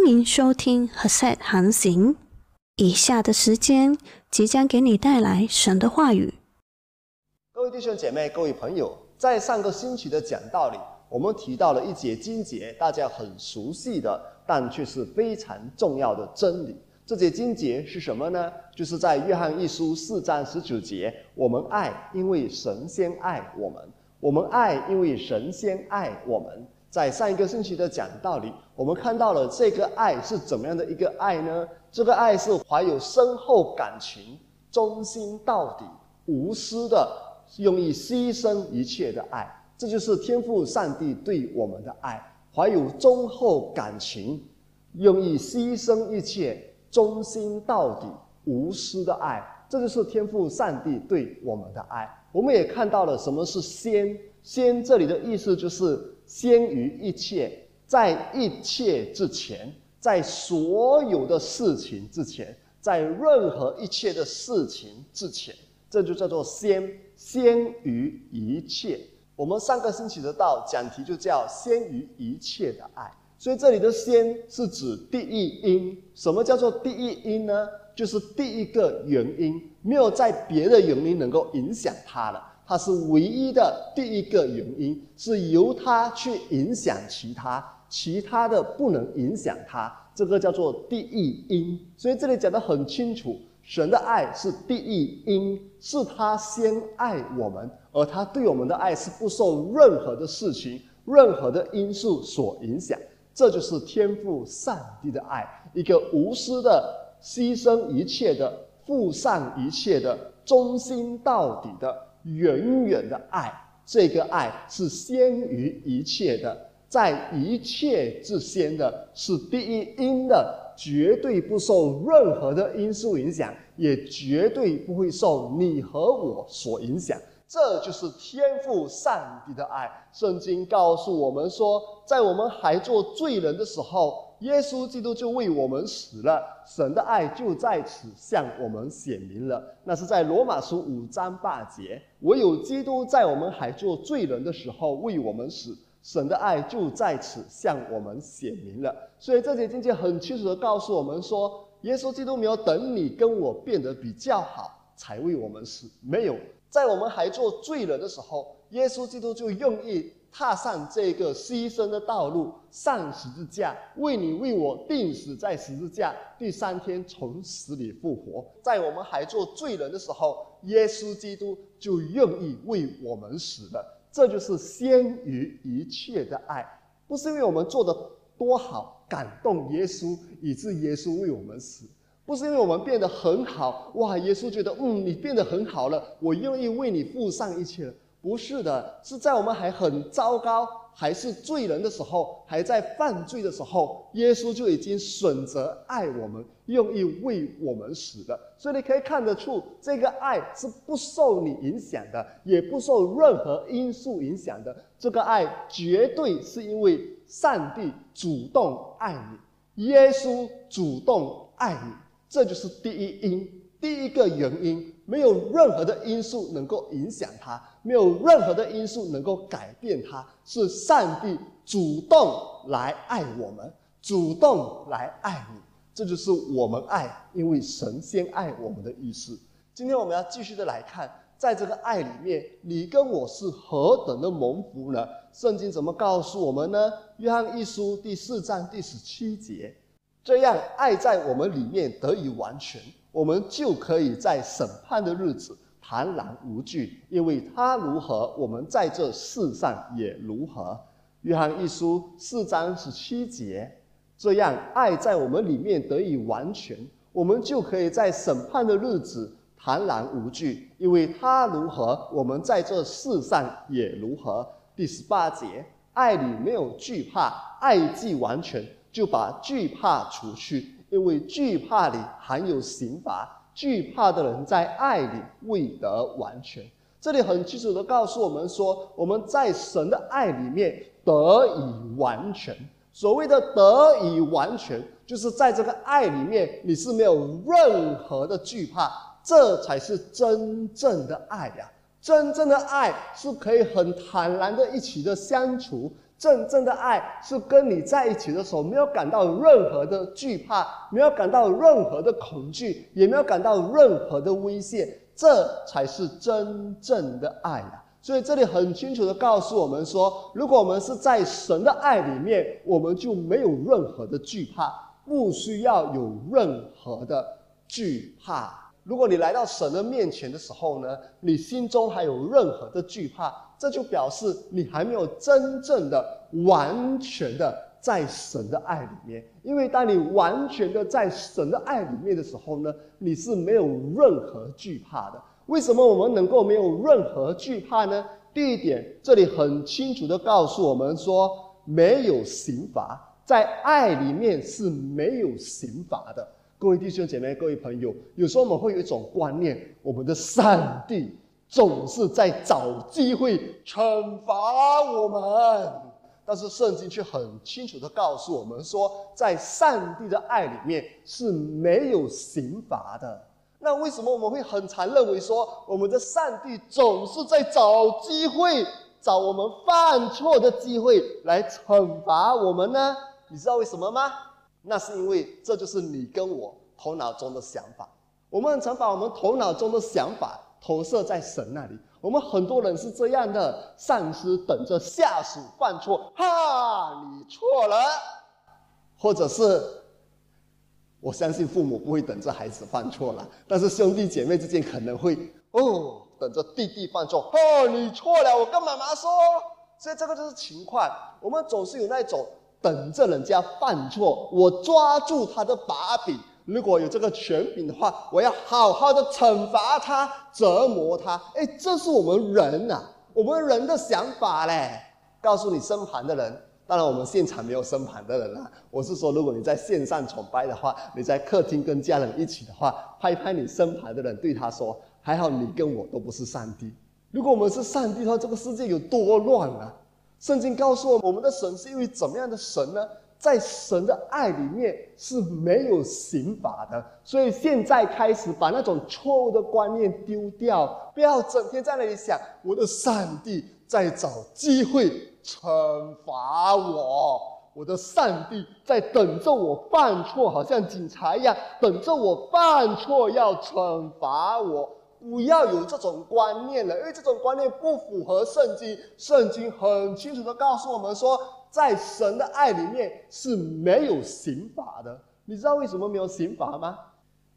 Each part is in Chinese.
欢迎收听和 set 航行。以下的时间即将给你带来神的话语。各位弟兄姐妹、各位朋友，在上个星期的讲道里，我们提到了一节经节，大家很熟悉的，但却是非常重要的真理。这节经节是什么呢？就是在约翰一书四章十九节：“我们爱，因为神先爱我们；我们爱，因为神先爱我们。”在上一个星期的讲道里，我们看到了这个爱是怎么样的一个爱呢？这个爱是怀有深厚感情、忠心到底、无私的，用以牺牲一切的爱。这就是天赋上帝对我们的爱，怀有忠厚感情、用以牺牲一切、忠心到底、无私的爱。这就是天赋上帝对我们的爱。我们也看到了什么是先。先这里的意思就是先于一切，在一切之前，在所有的事情之前，在任何一切的事情之前，这就叫做先，先于一切。我们上个星期的道讲题就叫先于一切的爱，所以这里的先是指第一因。什么叫做第一因呢？就是第一个原因，没有在别的原因能够影响它了。它是唯一的第一个原因，是由它去影响其他，其他的不能影响它，这个叫做第一因。所以这里讲得很清楚，神的爱是第一因，是他先爱我们，而他对我们的爱是不受任何的事情、任何的因素所影响。这就是天赋上帝的爱，一个无私的、牺牲一切的、付上一切的、忠心到底的。远远的爱，这个爱是先于一切的，在一切之先的，是第一因的，绝对不受任何的因素影响，也绝对不会受你和我所影响。这就是天赋上帝的爱。圣经告诉我们说，在我们还做罪人的时候。耶稣基督就为我们死了，神的爱就在此向我们显明了。那是在罗马书五章八节，唯有基督在我们还做罪人的时候为我们死，神的爱就在此向我们显明了。所以这节经节很清楚的告诉我们说，耶稣基督没有等你跟我变得比较好才为我们死，没有，在我们还做罪人的时候，耶稣基督就愿意。踏上这个牺牲的道路，上十字架，为你为我定死在十字架，第三天从死里复活。在我们还做罪人的时候，耶稣基督就愿意为我们死了。这就是先于一切的爱，不是因为我们做的多好感动耶稣，以致耶稣为我们死；不是因为我们变得很好，哇，耶稣觉得嗯你变得很好了，我愿意为你付上一切。不是的，是在我们还很糟糕、还是罪人的时候，还在犯罪的时候，耶稣就已经选择爱我们，用意为我们死的。所以你可以看得出，这个爱是不受你影响的，也不受任何因素影响的。这个爱绝对是因为上帝主动爱你，耶稣主动爱你，这就是第一因。第一个原因，没有任何的因素能够影响他，没有任何的因素能够改变他，是上帝主动来爱我们，主动来爱你，这就是我们爱，因为神先爱我们的意思。今天我们要继续的来看，在这个爱里面，你跟我是何等的蒙福呢？圣经怎么告诉我们呢？约翰一书第四章第十七节，这样爱在我们里面得以完全。我们就可以在审判的日子坦然无惧，因为他如何，我们在这世上也如何。约翰一书四章十七节，这样爱在我们里面得以完全，我们就可以在审判的日子坦然无惧，因为他如何，我们在这世上也如何。第十八节，爱里没有惧怕，爱既完全，就把惧怕除去。因为惧怕里含有刑罚，惧怕的人在爱里未得完全。这里很清楚的告诉我们说，我们在神的爱里面得以完全。所谓的得以完全，就是在这个爱里面，你是没有任何的惧怕，这才是真正的爱呀！真正的爱是可以很坦然的一起的相处。真正的爱是跟你在一起的时候，没有感到任何的惧怕，没有感到任何的恐惧，也没有感到任何的威胁，这才是真正的爱啊！所以这里很清楚的告诉我们说，如果我们是在神的爱里面，我们就没有任何的惧怕，不需要有任何的惧怕。如果你来到神的面前的时候呢，你心中还有任何的惧怕，这就表示你还没有真正的、完全的在神的爱里面。因为当你完全的在神的爱里面的时候呢，你是没有任何惧怕的。为什么我们能够没有任何惧怕呢？第一点，这里很清楚的告诉我们说，没有刑罚，在爱里面是没有刑罚的。各位弟兄姐妹，各位朋友，有时候我们会有一种观念：我们的上帝总是在找机会惩罚我们。但是圣经却很清楚的告诉我们说，在上帝的爱里面是没有刑罚的。那为什么我们会很常认为说，我们的上帝总是在找机会，找我们犯错的机会来惩罚我们呢？你知道为什么吗？那是因为这就是你跟我头脑中的想法。我们常把我们头脑中的想法投射在神那里。我们很多人是这样的：上司等着下属犯错，哈，你错了；或者是我相信父母不会等着孩子犯错了，但是兄弟姐妹之间可能会哦，等着弟弟犯错，哦，你错了，我跟妈妈说。所以这个就是情况。我们总是有那种。等着人家犯错，我抓住他的把柄。如果有这个权柄的话，我要好好的惩罚他、折磨他。哎，这是我们人呐，我们人的想法嘞。告诉你身旁的人，当然我们现场没有身旁的人啦。我是说，如果你在线上崇拜的话，你在客厅跟家人一起的话，拍拍你身旁的人，对他说：“还好你跟我都不是上帝。如果我们是上帝的话，这个世界有多乱啊！”圣经告诉我们，我们的神是一位怎么样的神呢？在神的爱里面是没有刑罚的。所以现在开始把那种错误的观念丢掉，不要整天在那里想我的上帝在找机会惩罚我，我的上帝在等着我犯错，好像警察一样等着我犯错要惩罚我。不要有这种观念了，因为这种观念不符合圣经。圣经很清楚的告诉我们说，在神的爱里面是没有刑罚的。你知道为什么没有刑罚吗？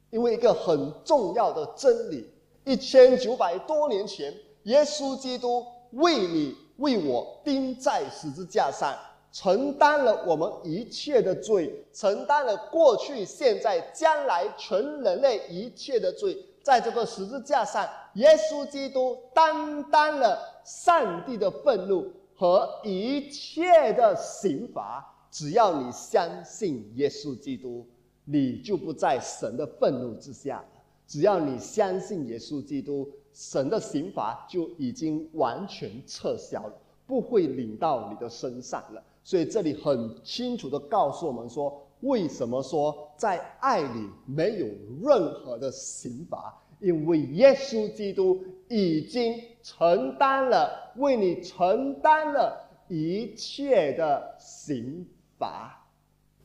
因为一个很重要的真理：一千九百多年前，耶稣基督为你为我钉在十字架上，承担了我们一切的罪，承担了过去、现在、将来全人类一切的罪。在这个十字架上，耶稣基督担当了上帝的愤怒和一切的刑罚。只要你相信耶稣基督，你就不在神的愤怒之下。只要你相信耶稣基督，神的刑罚就已经完全撤销了，不会领到你的身上了。所以这里很清楚的告诉我们说。为什么说在爱里没有任何的刑罚？因为耶稣基督已经承担了，为你承担了一切的刑罚。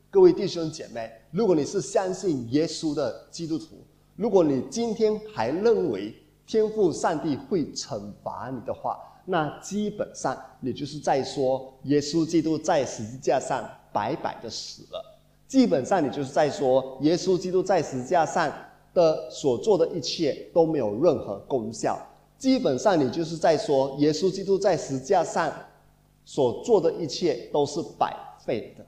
各位弟兄姐妹，如果你是相信耶稣的基督徒，如果你今天还认为天父上帝会惩罚你的话，那基本上你就是在说耶稣基督在十字架上白白的死了。基本上，你就是在说，耶稣基督在十字架上的所做的一切都没有任何功效。基本上，你就是在说，耶稣基督在十字架上所做的一切都是白费的。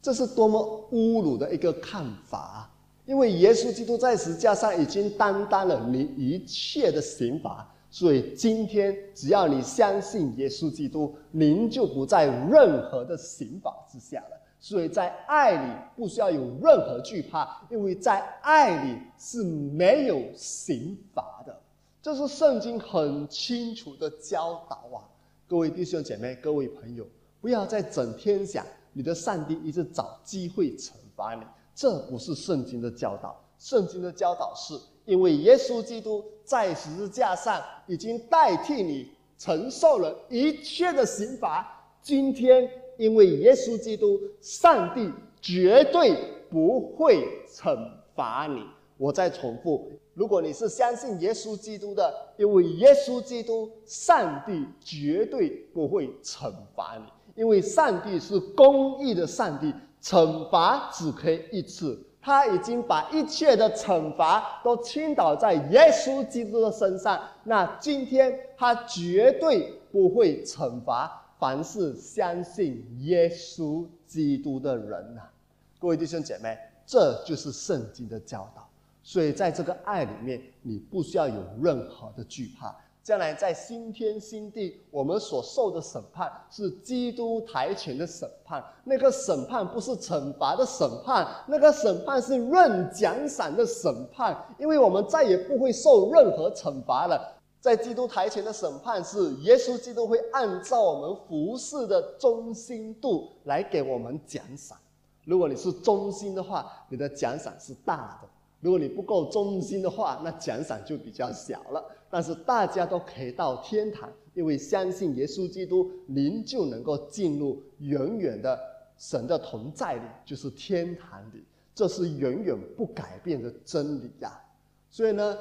这是多么侮辱的一个看法！因为耶稣基督在十字架上已经担当了你一切的刑罚，所以今天只要你相信耶稣基督，您就不在任何的刑罚之下了。所以在爱里不需要有任何惧怕，因为在爱里是没有刑罚的。这是圣经很清楚的教导啊！各位弟兄姐妹，各位朋友，不要再整天想你的上帝一直找机会惩罚你，这不是圣经的教导。圣经的教导是因为耶稣基督在十字架上已经代替你承受了一切的刑罚。今天因为耶稣基督，上帝绝对不会惩罚你。我再重复，如果你是相信耶稣基督的，因为耶稣基督，上帝绝对不会惩罚你，因为上帝是公义的上帝，惩罚只可以一次。他已经把一切的惩罚都倾倒在耶稣基督的身上，那今天他绝对不会惩罚凡是相信耶稣基督的人呐！各位弟兄姐妹，这就是圣经的教导。所以在这个爱里面，你不需要有任何的惧怕。将来在新天新地，我们所受的审判是基督台前的审判。那个审判不是惩罚的审判，那个审判是论奖赏的审判。因为我们再也不会受任何惩罚了。在基督台前的审判是耶稣基督会按照我们服侍的忠心度来给我们奖赏。如果你是忠心的话，你的奖赏是大的；如果你不够忠心的话，那奖赏就比较小了。但是大家都可以到天堂，因为相信耶稣基督，您就能够进入永远的神的同在里，就是天堂里。这是永远不改变的真理呀！所以呢，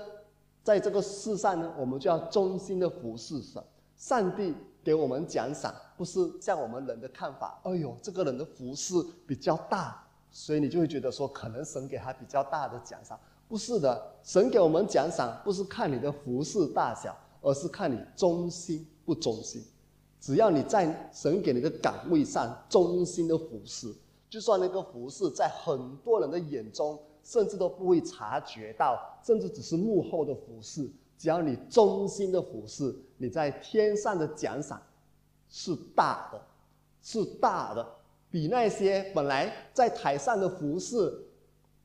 在这个世上呢，我们就要忠心的服侍神。上帝给我们奖赏，不是像我们人的看法。哎呦，这个人的服饰比较大，所以你就会觉得说，可能神给他比较大的奖赏。不是的，神给我们奖赏不是看你的服饰大小，而是看你忠心不忠心。只要你在神给你的岗位上忠心的服侍，就算那个服侍在很多人的眼中，甚至都不会察觉到，甚至只是幕后的服侍。只要你忠心的服侍，你在天上的奖赏是大的，是大的，比那些本来在台上的服侍，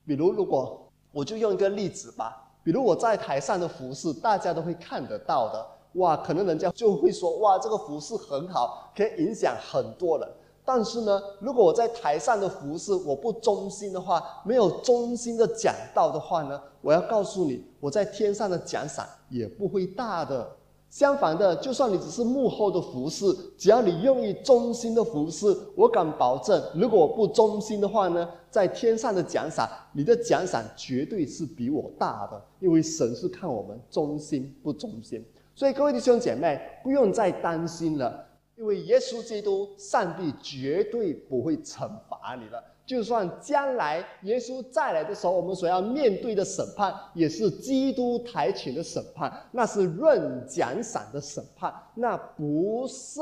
比如如果。我就用一个例子吧，比如我在台上的服饰，大家都会看得到的。哇，可能人家就会说，哇，这个服饰很好，可以影响很多人。但是呢，如果我在台上的服饰我不忠心的话，没有忠心的讲道的话呢，我要告诉你，我在天上的奖赏也不会大的。相反的，就算你只是幕后的服饰，只要你用意忠心的服饰，我敢保证，如果我不忠心的话呢，在天上的奖赏，你的奖赏绝对是比我大的，因为神是看我们忠心不忠心。所以各位弟兄姐妹，不用再担心了，因为耶稣基督，上帝绝对不会惩罚你了。就算将来耶稣再来的时候，我们所要面对的审判也是基督台前的审判，那是论奖赏的审判，那不是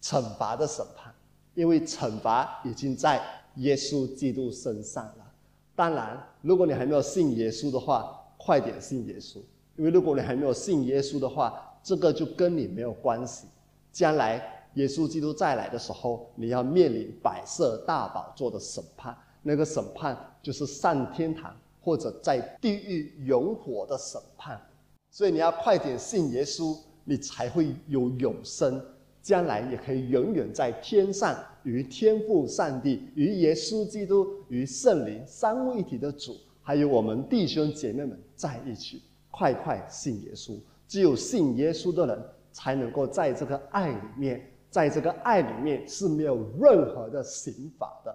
惩罚的审判，因为惩罚已经在耶稣基督身上了。当然，如果你还没有信耶稣的话，快点信耶稣，因为如果你还没有信耶稣的话，这个就跟你没有关系，将来。耶稣基督再来的时候，你要面临百色大宝座的审判。那个审判就是上天堂或者在地狱永火的审判。所以你要快点信耶稣，你才会有永生，将来也可以永远在天上与天父上帝、与耶稣基督、与圣灵三位一体的主，还有我们弟兄姐妹们在一起。快快信耶稣！只有信耶稣的人，才能够在这个爱里面。在这个爱里面是没有任何的刑法的。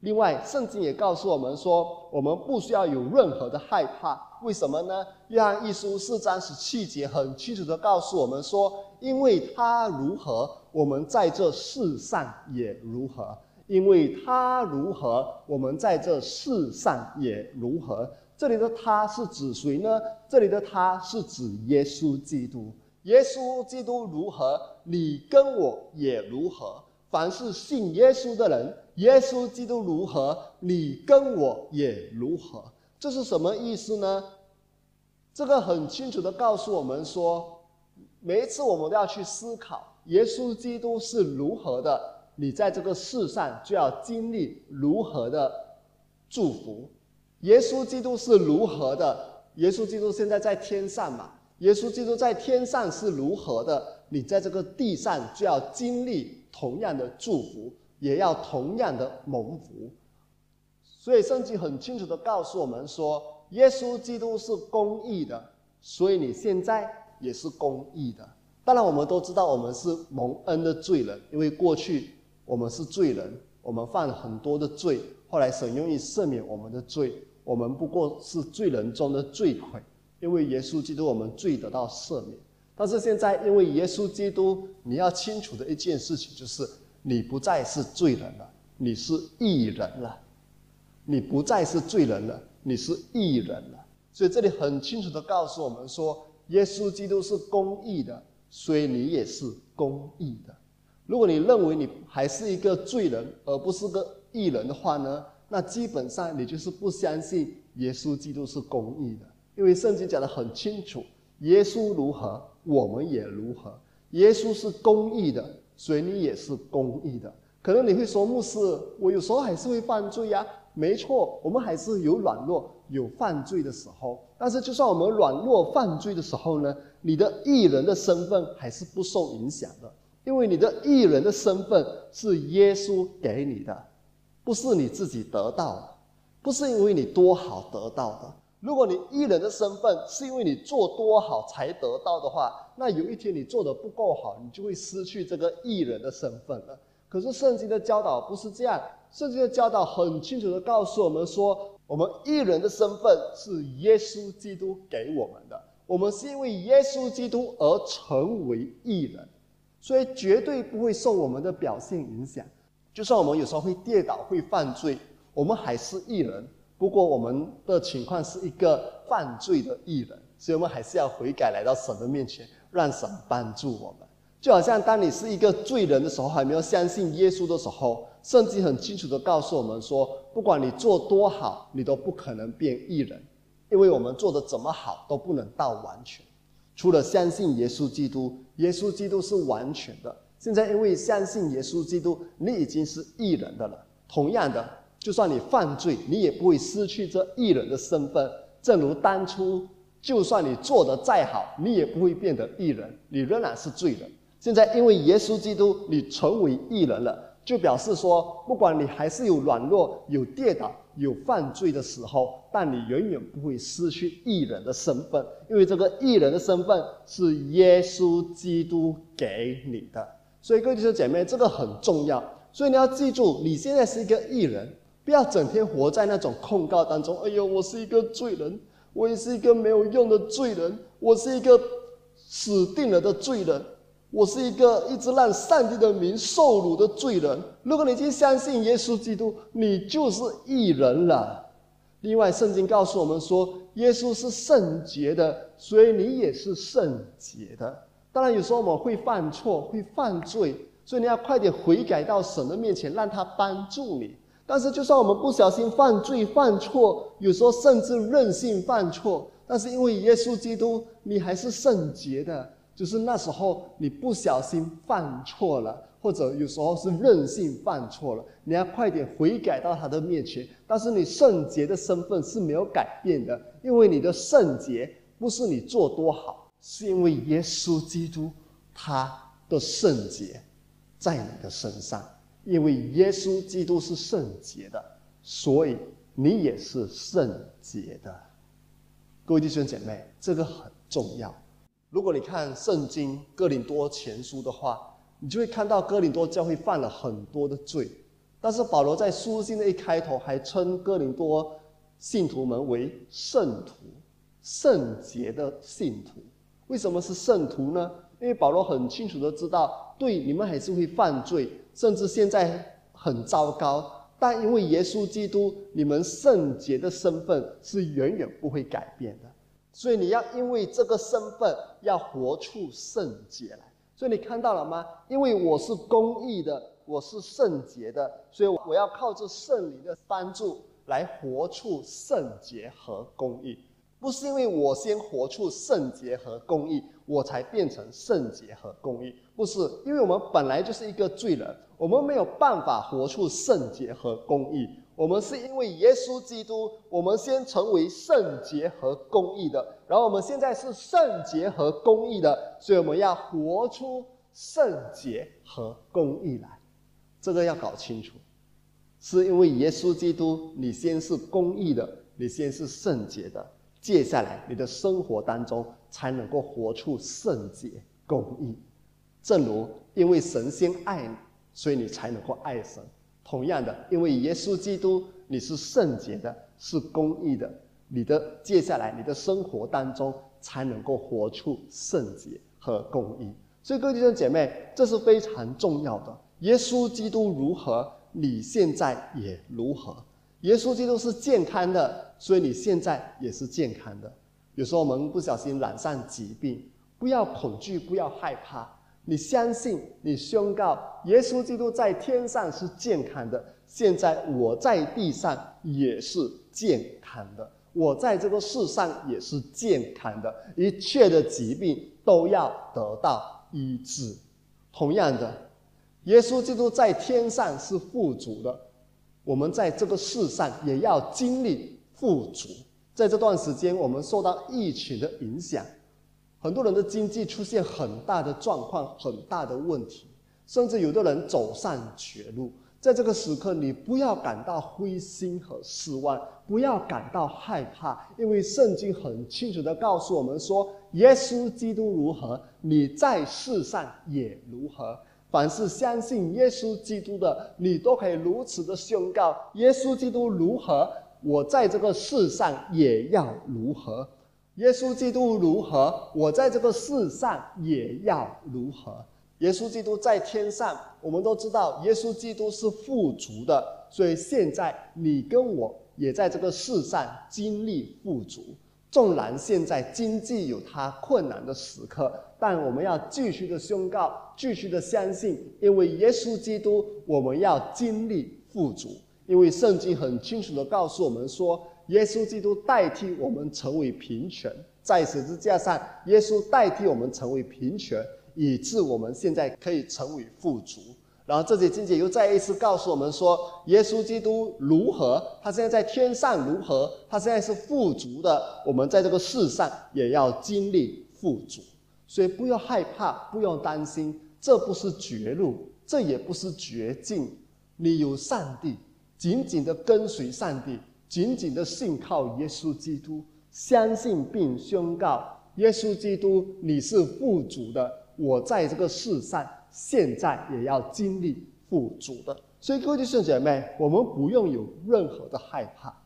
另外，圣经也告诉我们说，我们不需要有任何的害怕。为什么呢？约翰一书四章十七节很清楚的告诉我们说：“因为他如何，我们在这世上也如何；因为他如何，我们在这世上也如何。”这里的他是指谁呢？这里的他是指耶稣基督。耶稣基督如何，你跟我也如何。凡是信耶稣的人，耶稣基督如何，你跟我也如何。这是什么意思呢？这个很清楚的告诉我们说，每一次我们都要去思考，耶稣基督是如何的，你在这个世上就要经历如何的祝福。耶稣基督是如何的，耶稣基督现在在天上嘛？耶稣基督在天上是如何的，你在这个地上就要经历同样的祝福，也要同样的蒙福。所以圣经很清楚的告诉我们说，耶稣基督是公义的，所以你现在也是公义的。当然，我们都知道我们是蒙恩的罪人，因为过去我们是罪人，我们犯了很多的罪，后来神愿意赦免我们的罪，我们不过是罪人中的罪魁，因为耶稣基督，我们罪得到赦免。但是现在，因为耶稣基督，你要清楚的一件事情就是，你不再是罪人了，你是义人了。你不再是罪人了，你是义人了。所以这里很清楚的告诉我们说，耶稣基督是公义的，所以你也是公义的。如果你认为你还是一个罪人，而不是个义人的话呢，那基本上你就是不相信耶稣基督是公义的。因为圣经讲的很清楚，耶稣如何，我们也如何。耶稣是公义的，所以你也是公义的。可能你会说，牧师，我有时候还是会犯罪呀。没错，我们还是有软弱、有犯罪的时候。但是，就算我们软弱犯罪的时候呢，你的艺人的身份还是不受影响的，因为你的艺人的身份是耶稣给你的，不是你自己得到的，不是因为你多好得到的。如果你艺人的身份是因为你做多好才得到的话，那有一天你做的不够好，你就会失去这个艺人的身份了。可是圣经的教导不是这样。圣经的教导很清楚的告诉我们说，我们艺人的身份是耶稣基督给我们的，我们是因为耶稣基督而成为艺人，所以绝对不会受我们的表现影响。就算我们有时候会跌倒、会犯罪，我们还是艺人。不过我们的情况是一个犯罪的艺人，所以我们还是要悔改，来到神的面前，让神帮助我们。就好像当你是一个罪人的时候，还没有相信耶稣的时候。圣经很清楚的告诉我们说，不管你做多好，你都不可能变异人，因为我们做的怎么好都不能到完全。除了相信耶稣基督，耶稣基督是完全的。现在因为相信耶稣基督，你已经是异人的了。同样的，就算你犯罪，你也不会失去这异人的身份。正如当初，就算你做得再好，你也不会变得异人，你仍然是罪人。现在因为耶稣基督，你成为异人了。就表示说，不管你还是有软弱、有跌倒、有犯罪的时候，但你永远不会失去艺人的身份，因为这个艺人的身份是耶稣基督给你的。所以各位弟兄姐妹，这个很重要。所以你要记住，你现在是一个艺人，不要整天活在那种控告当中。哎呦，我是一个罪人，我也是一个没有用的罪人，我是一个死定了的罪人。我是一个一直让上帝的名受辱的罪人。如果你已经相信耶稣基督，你就是义人了。另外，圣经告诉我们说，耶稣是圣洁的，所以你也是圣洁的。当然，有时候我们会犯错，会犯罪，所以你要快点悔改到神的面前，让他帮助你。但是，就算我们不小心犯罪、犯错，有时候甚至任性犯错，但是因为耶稣基督，你还是圣洁的。就是那时候你不小心犯错了，或者有时候是任性犯错了，你要快点悔改到他的面前。但是你圣洁的身份是没有改变的，因为你的圣洁不是你做多好，是因为耶稣基督他的圣洁在你的身上。因为耶稣基督是圣洁的，所以你也是圣洁的。各位弟兄姐妹，这个很重要。如果你看圣经哥林多前书的话，你就会看到哥林多教会犯了很多的罪，但是保罗在书信的一开头还称哥林多信徒们为圣徒、圣洁的信徒。为什么是圣徒呢？因为保罗很清楚的知道，对你们还是会犯罪，甚至现在很糟糕，但因为耶稣基督，你们圣洁的身份是远远不会改变的。所以你要因为这个身份要活出圣洁来。所以你看到了吗？因为我是公义的，我是圣洁的，所以我要靠着圣灵的帮助来活出圣洁和公义。不是因为我先活出圣洁和公义，我才变成圣洁和公义。不是，因为我们本来就是一个罪人，我们没有办法活出圣洁和公义。我们是因为耶稣基督，我们先成为圣洁和公义的，然后我们现在是圣洁和公义的，所以我们要活出圣洁和公义来，这个要搞清楚。是因为耶稣基督，你先是公义的，你先是圣洁的，接下来你的生活当中才能够活出圣洁公义。正如因为神先爱你，所以你才能够爱神。同样的，因为耶稣基督你是圣洁的，是公义的，你的接下来你的生活当中才能够活出圣洁和公义。所以各位弟兄姐妹，这是非常重要的。耶稣基督如何，你现在也如何。耶稣基督是健康的，所以你现在也是健康的。有时候我们不小心染上疾病，不要恐惧，不要害怕。你相信，你宣告，耶稣基督在天上是健康的。现在我在地上也是健康的，我在这个世上也是健康的，一切的疾病都要得到医治。同样的，耶稣基督在天上是富足的，我们在这个世上也要经历富足。在这段时间，我们受到疫情的影响。很多人的经济出现很大的状况，很大的问题，甚至有的人走上绝路。在这个时刻，你不要感到灰心和失望，不要感到害怕，因为圣经很清楚的告诉我们说：耶稣基督如何，你在世上也如何。凡是相信耶稣基督的，你都可以如此的宣告：耶稣基督如何，我在这个世上也要如何。耶稣基督如何，我在这个世上也要如何。耶稣基督在天上，我们都知道，耶稣基督是富足的，所以现在你跟我也在这个世上经历富足。纵然现在经济有它困难的时刻，但我们要继续的宣告，继续的相信，因为耶稣基督，我们要经历富足。因为圣经很清楚的告诉我们说。耶稣基督代替我们成为贫穷，在十字架上，耶稣代替我们成为贫穷，以致我们现在可以成为富足。然后这节经节又再一次告诉我们说，耶稣基督如何，他现在在天上如何，他现在是富足的。我们在这个世上也要经历富足，所以不要害怕，不用担心，这不是绝路，这也不是绝境。你有上帝，紧紧的跟随上帝。紧紧的信靠耶稣基督，相信并宣告：耶稣基督，你是富足的。我在这个世上，现在也要经历富足的。所以，各位弟兄姐妹，我们不用有任何的害怕。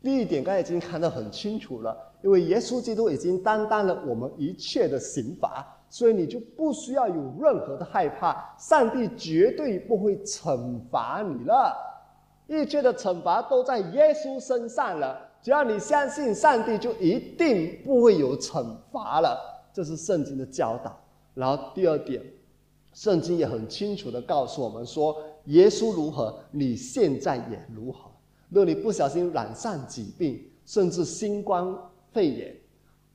第一点，刚才已经看得很清楚了，因为耶稣基督已经担当了我们一切的刑罚，所以你就不需要有任何的害怕。上帝绝对不会惩罚你了。一切的惩罚都在耶稣身上了。只要你相信上帝，就一定不会有惩罚了。这是圣经的教导。然后第二点，圣经也很清楚的告诉我们说：耶稣如何，你现在也如何。若你不小心染上疾病，甚至新冠肺炎，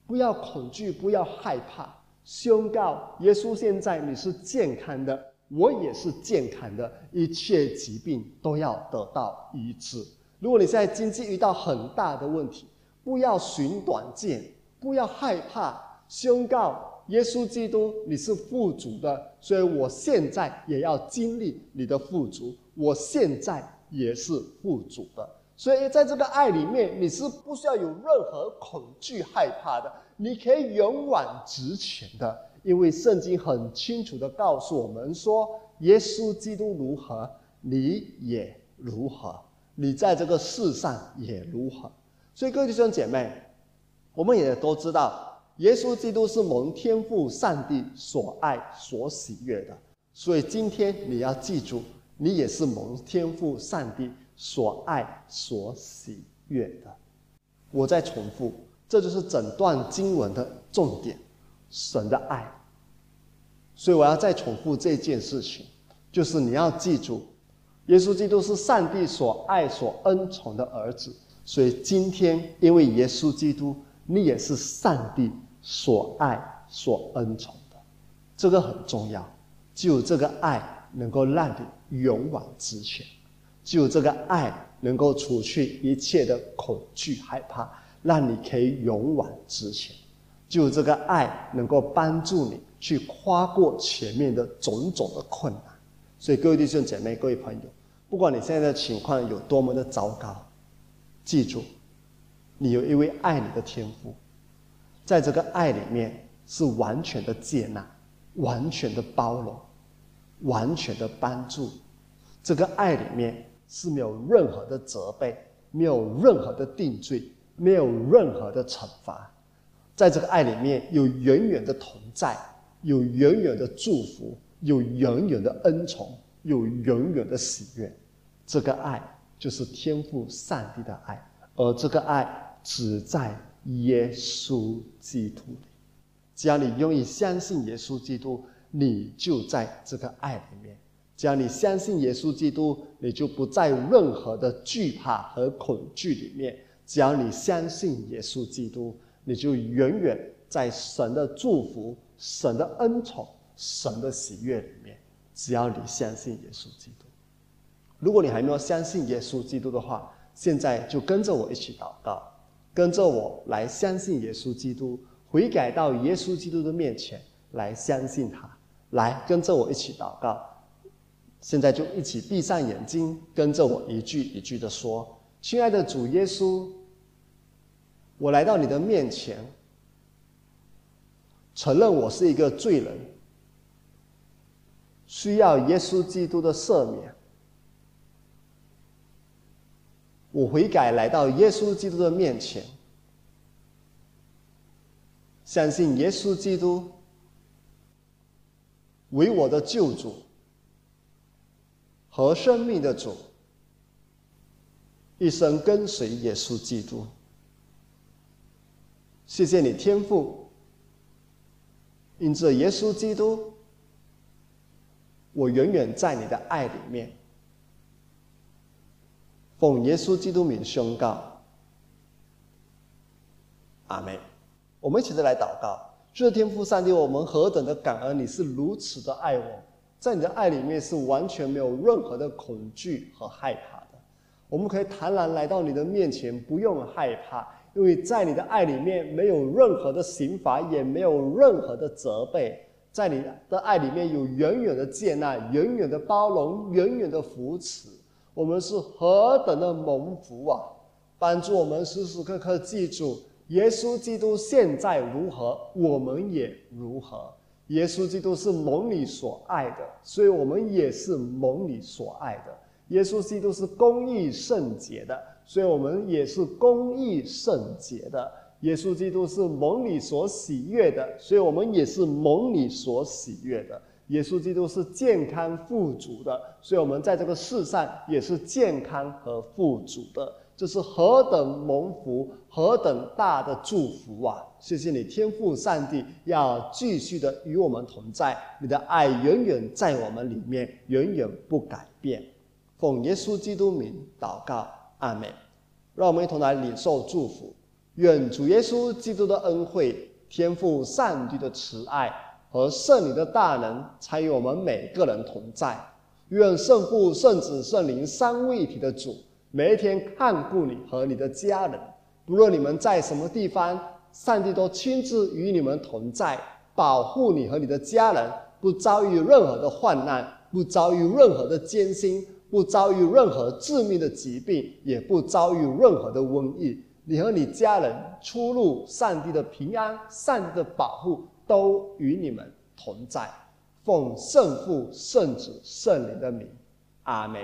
不要恐惧，不要害怕，宣告耶稣现在你是健康的。我也是健康的，一切疾病都要得到医治。如果你现在经济遇到很大的问题，不要寻短见，不要害怕，宣告耶稣基督你是富足的，所以我现在也要经历你的富足，我现在也是富足的。所以在这个爱里面，你是不需要有任何恐惧害怕的，你可以勇往直前的。因为圣经很清楚的告诉我们说，耶稣基督如何，你也如何，你在这个世上也如何。所以各位弟兄姐妹，我们也都知道，耶稣基督是蒙天父上帝所爱所喜悦的。所以今天你要记住，你也是蒙天父上帝所爱所喜悦的。我再重复，这就是整段经文的重点：神的爱。所以我要再重复这件事情，就是你要记住，耶稣基督是上帝所爱所恩宠的儿子。所以今天，因为耶稣基督，你也是上帝所爱所恩宠的，这个很重要。只有这个爱能够让你勇往直前，只有这个爱能够除去一切的恐惧害怕，让你可以勇往直前。就这个爱能够帮助你。去跨过前面的种种的困难，所以各位弟兄姐妹、各位朋友，不管你现在的情况有多么的糟糕，记住，你有一位爱你的天赋，在这个爱里面是完全的接纳、完全的包容，完全的帮助。这个爱里面是没有任何的责备，没有任何的定罪，没有任何的惩罚。在这个爱里面有远远的同在，有远远的祝福，有远远的恩宠，有远远的喜悦。这个爱就是天赋上帝的爱，而这个爱只在耶稣基督里。只要你愿意相信耶稣基督，你就在这个爱里面。只要你相信耶稣基督，你就不在任何的惧怕和恐惧里面。只要你相信耶稣基督，你就远远在神的祝福、神的恩宠、神的喜悦里面。只要你相信耶稣基督，如果你还没有相信耶稣基督的话，现在就跟着我一起祷告，跟着我来相信耶稣基督，悔改到耶稣基督的面前来相信他，来跟着我一起祷告。现在就一起闭上眼睛，跟着我一句一句的说：“亲爱的主耶稣，我来到你的面前，承认我是一个罪人，需要耶稣基督的赦免。我悔改来到耶稣基督的面前，相信耶稣基督为我的救主。”和生命的主，一生跟随耶稣基督。谢谢你天赋，因着耶稣基督，我永远在你的爱里面。奉耶稣基督名宣告，阿门。我们一起再来祷告，这天父上帝，我们何等的感恩，你是如此的爱我。在你的爱里面是完全没有任何的恐惧和害怕的，我们可以坦然来到你的面前，不用害怕，因为在你的爱里面没有任何的刑罚，也没有任何的责备，在你的爱里面有远远的接纳，远远的包容，远远的扶持。我们是何等的蒙福啊！帮助我们时时刻刻记住，耶稣基督现在如何，我们也如何。耶稣基督是蒙你所爱的，所以我们也是蒙你所爱的。耶稣基督是公义圣洁的，所以我们也是公义圣洁的。耶稣基督是蒙你所喜悦的，所以我们也是蒙你所喜悦的。耶稣基督是健康富足的，所以我们在这个世上也是健康和富足的。这是何等蒙福，何等大的祝福啊！谢谢你，天父上帝，要继续的与我们同在，你的爱永远在我们里面，永远不改变。奉耶稣基督名祷告，阿门。让我们一同来领受祝福，愿主耶稣基督的恩惠、天父上帝的慈爱和圣灵的大能参与我们每个人同在。愿圣父、圣子、圣灵三位一体的主。每一天看顾你和你的家人，不论你们在什么地方，上帝都亲自与你们同在，保护你和你的家人，不遭遇任何的患难，不遭遇任何的艰辛，不遭遇任何致命的疾病，也不遭遇任何的瘟疫。你和你家人出入，上帝的平安、上帝的保护都与你们同在。奉圣父、圣子、圣灵的名，阿门。